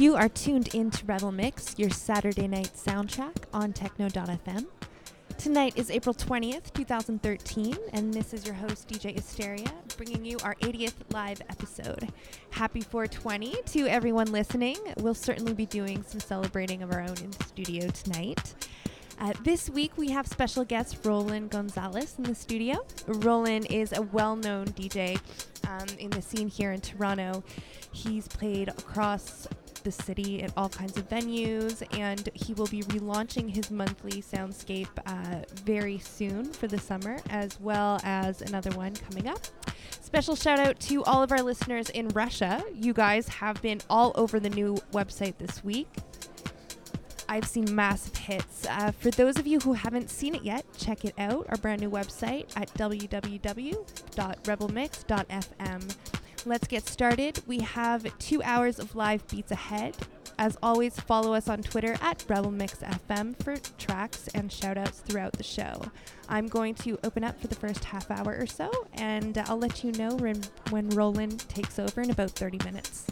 You are tuned in to Rebel Mix, your Saturday night soundtrack on Techno.fm. Tonight is April 20th, 2013, and this is your host, DJ Asteria, bringing you our 80th live episode. Happy 420 to everyone listening. We'll certainly be doing some celebrating of our own in the studio tonight. Uh, this week we have special guest Roland Gonzalez in the studio. Roland is a well known DJ um, in the scene here in Toronto. He's played across the city at all kinds of venues, and he will be relaunching his monthly soundscape uh, very soon for the summer, as well as another one coming up. Special shout out to all of our listeners in Russia. You guys have been all over the new website this week. I've seen massive hits. Uh, for those of you who haven't seen it yet, check it out, our brand new website at www.rebelmix.fm. Let's get started. We have two hours of live beats ahead. As always, follow us on Twitter at RebelMixFM for tracks and shoutouts throughout the show. I'm going to open up for the first half hour or so, and I'll let you know when, when Roland takes over in about 30 minutes.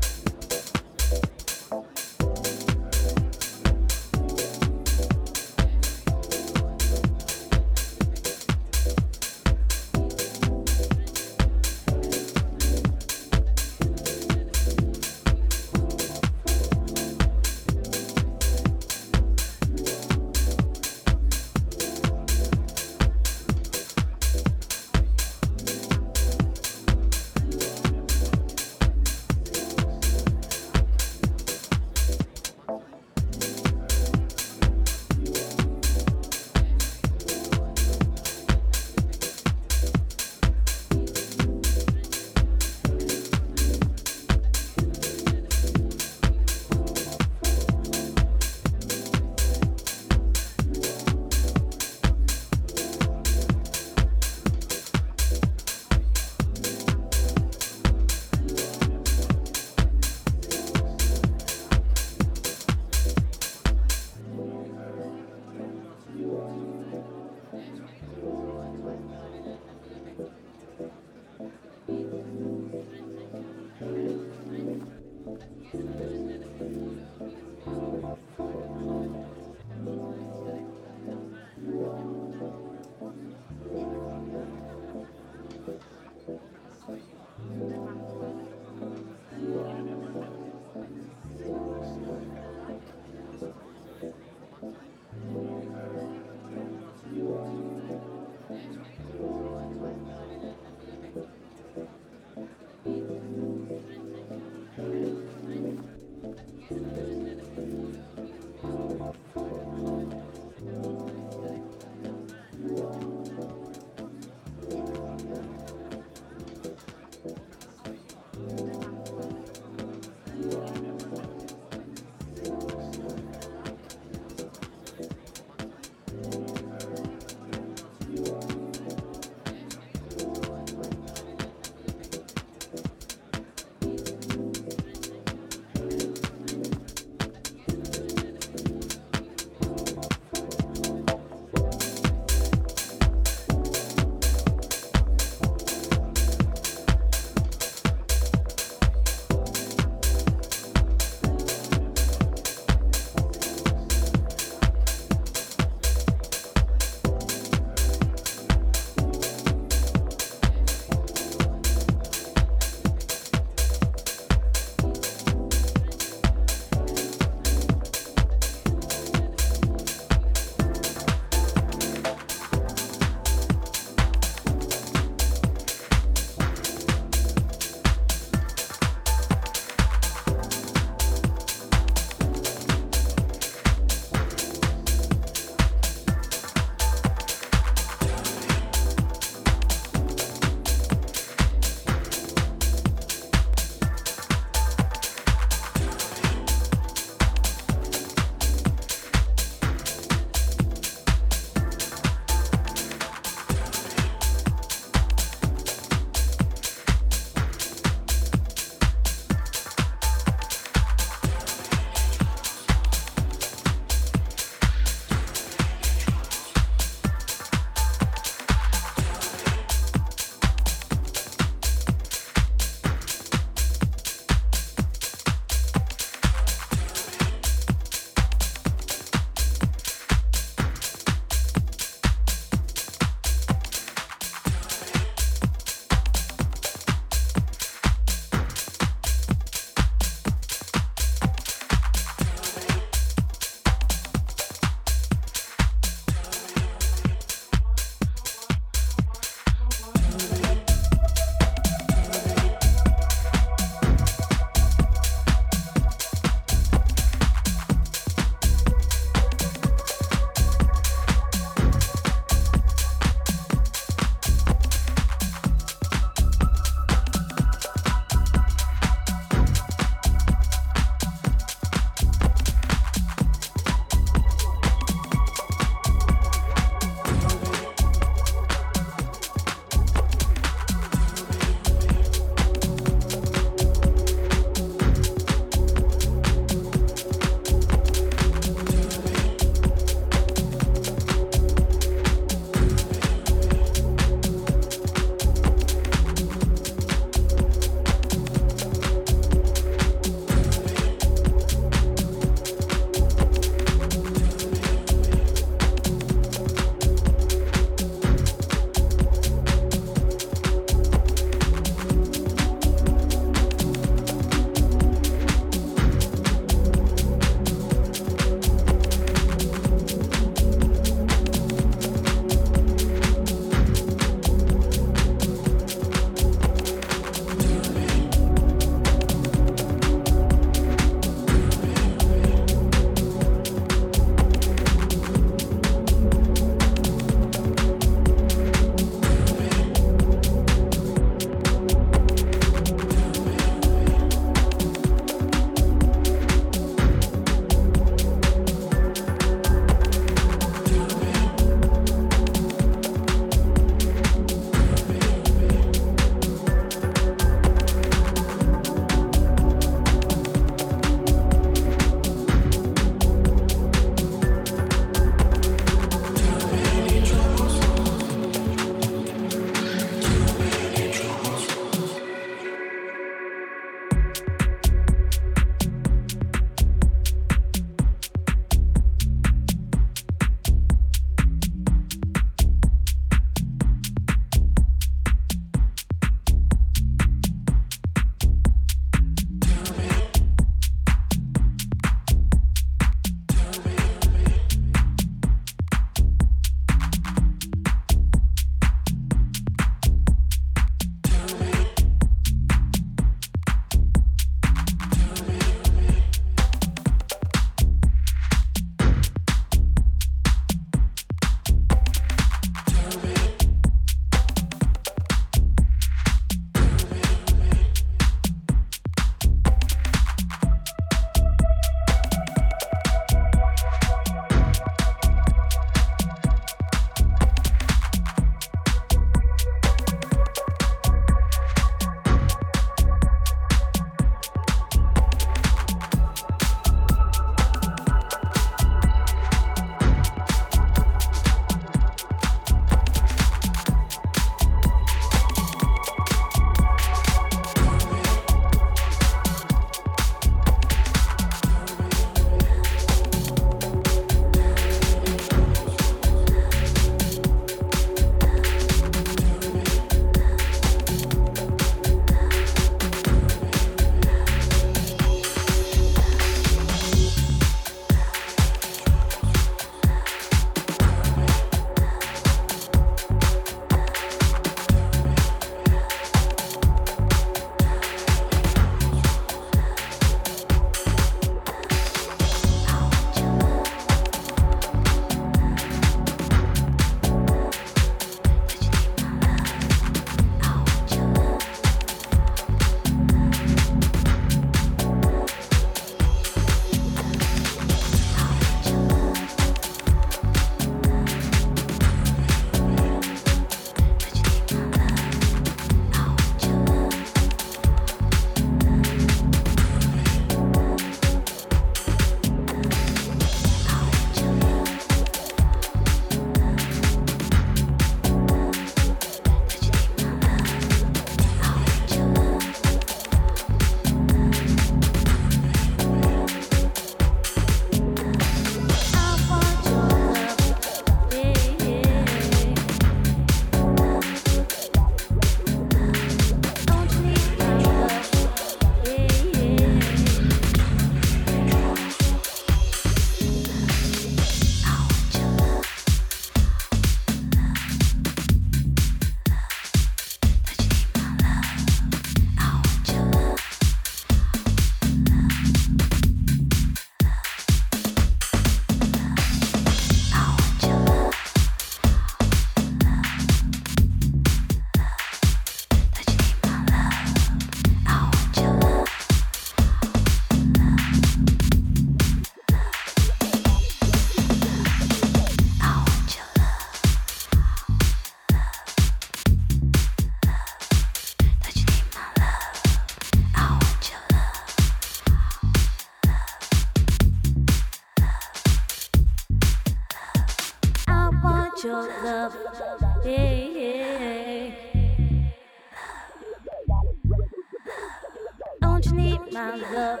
love.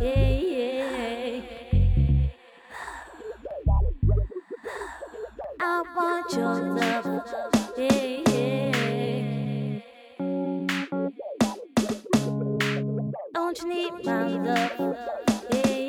Yeah, yeah. I want your love. Yeah, yeah. Don't you need my love? Yeah.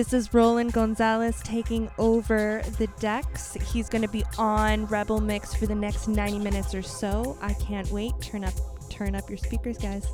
This is Roland Gonzalez taking over the decks. He's going to be on Rebel Mix for the next 90 minutes or so. I can't wait. Turn up turn up your speakers, guys.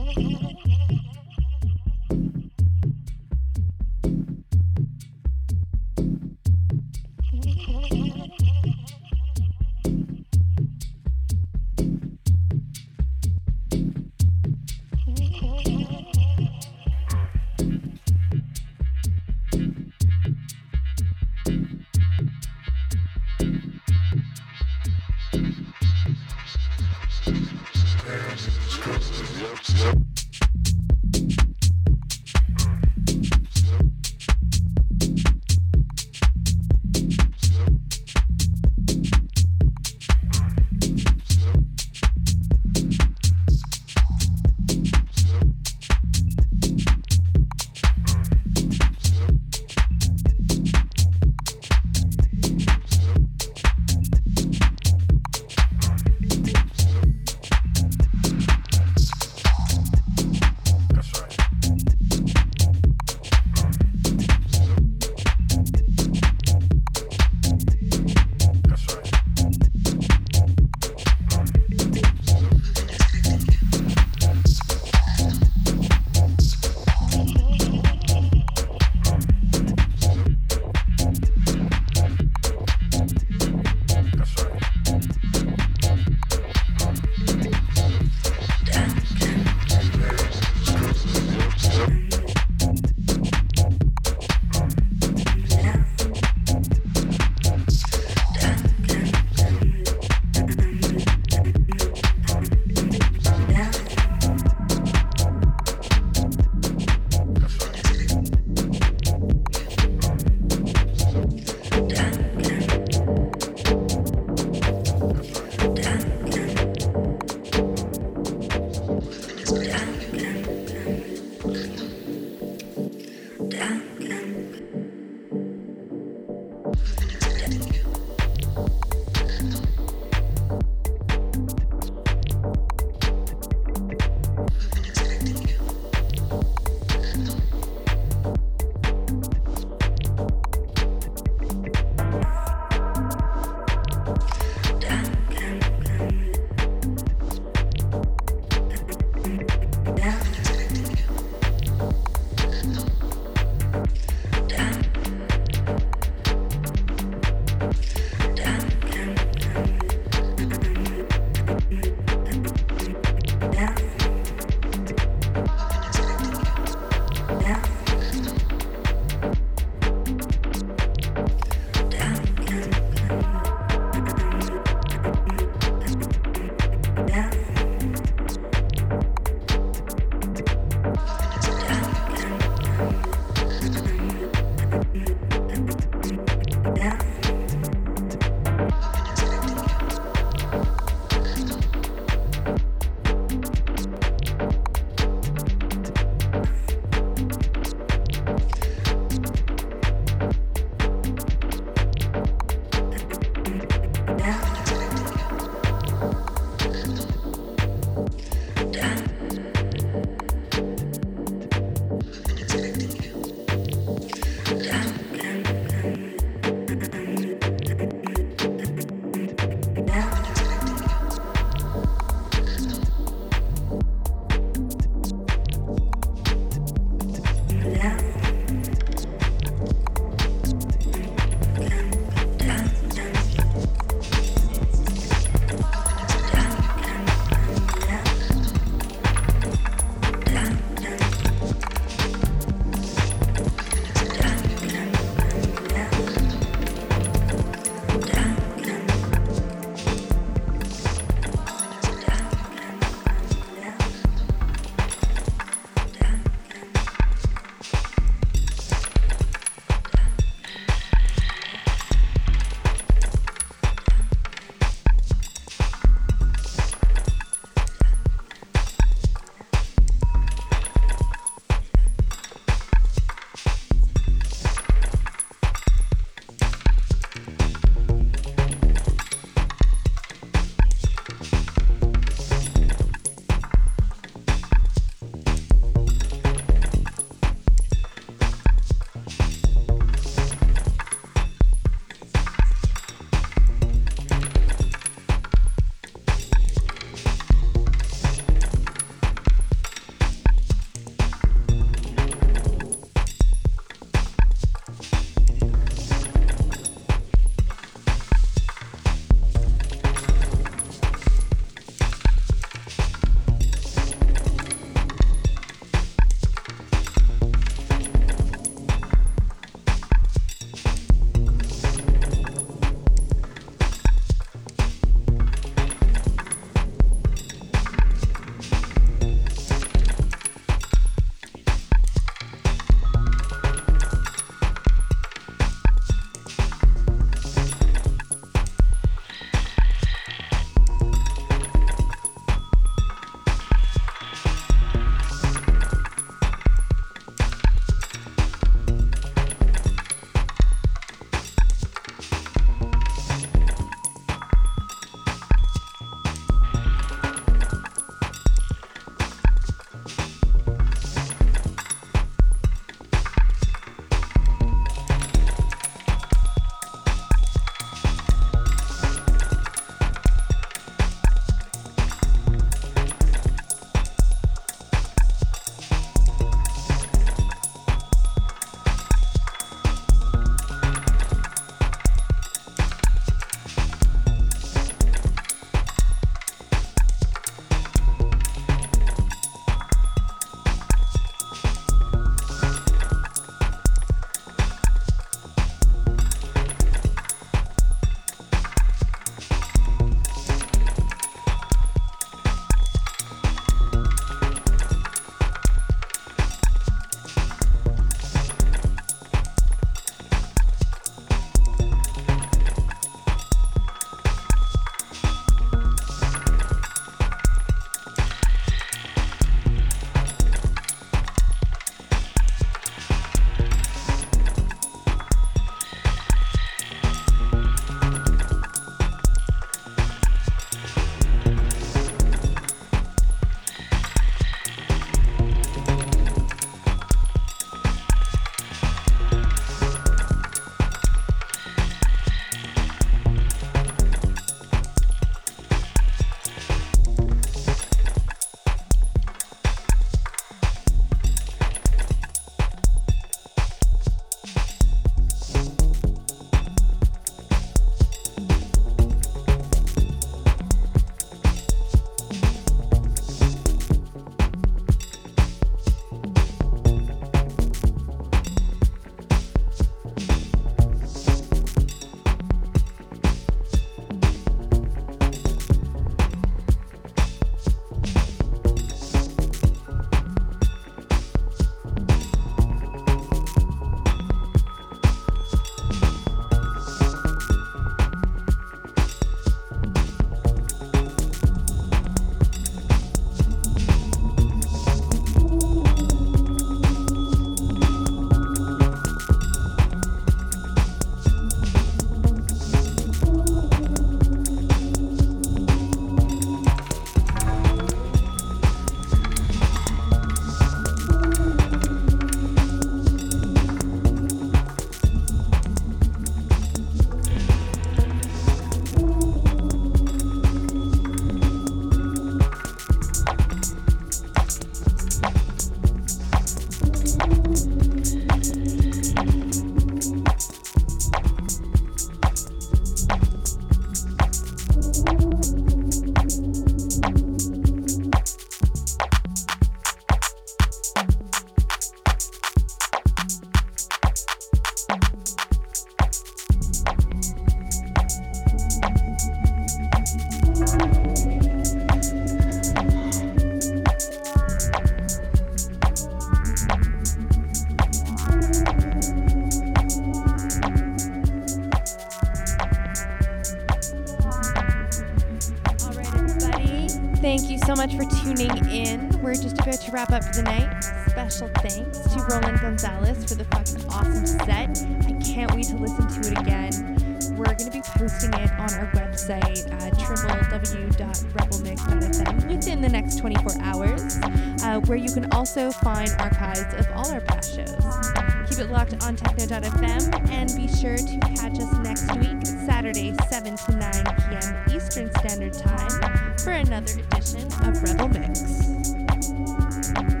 Thank you so much for tuning in. We're just about to wrap up for the night. Special thanks to Roland Gonzalez for the fucking awesome set. I can't wait to listen to it again. We're going to be posting it on our website at www.rebelmix.fm within the next 24 hours, uh, where you can also find archives of all our past shows. Locked on techno.fm and be sure to catch us next week, Saturday, 7 to 9 p.m. Eastern Standard Time, for another edition of Rebel Mix.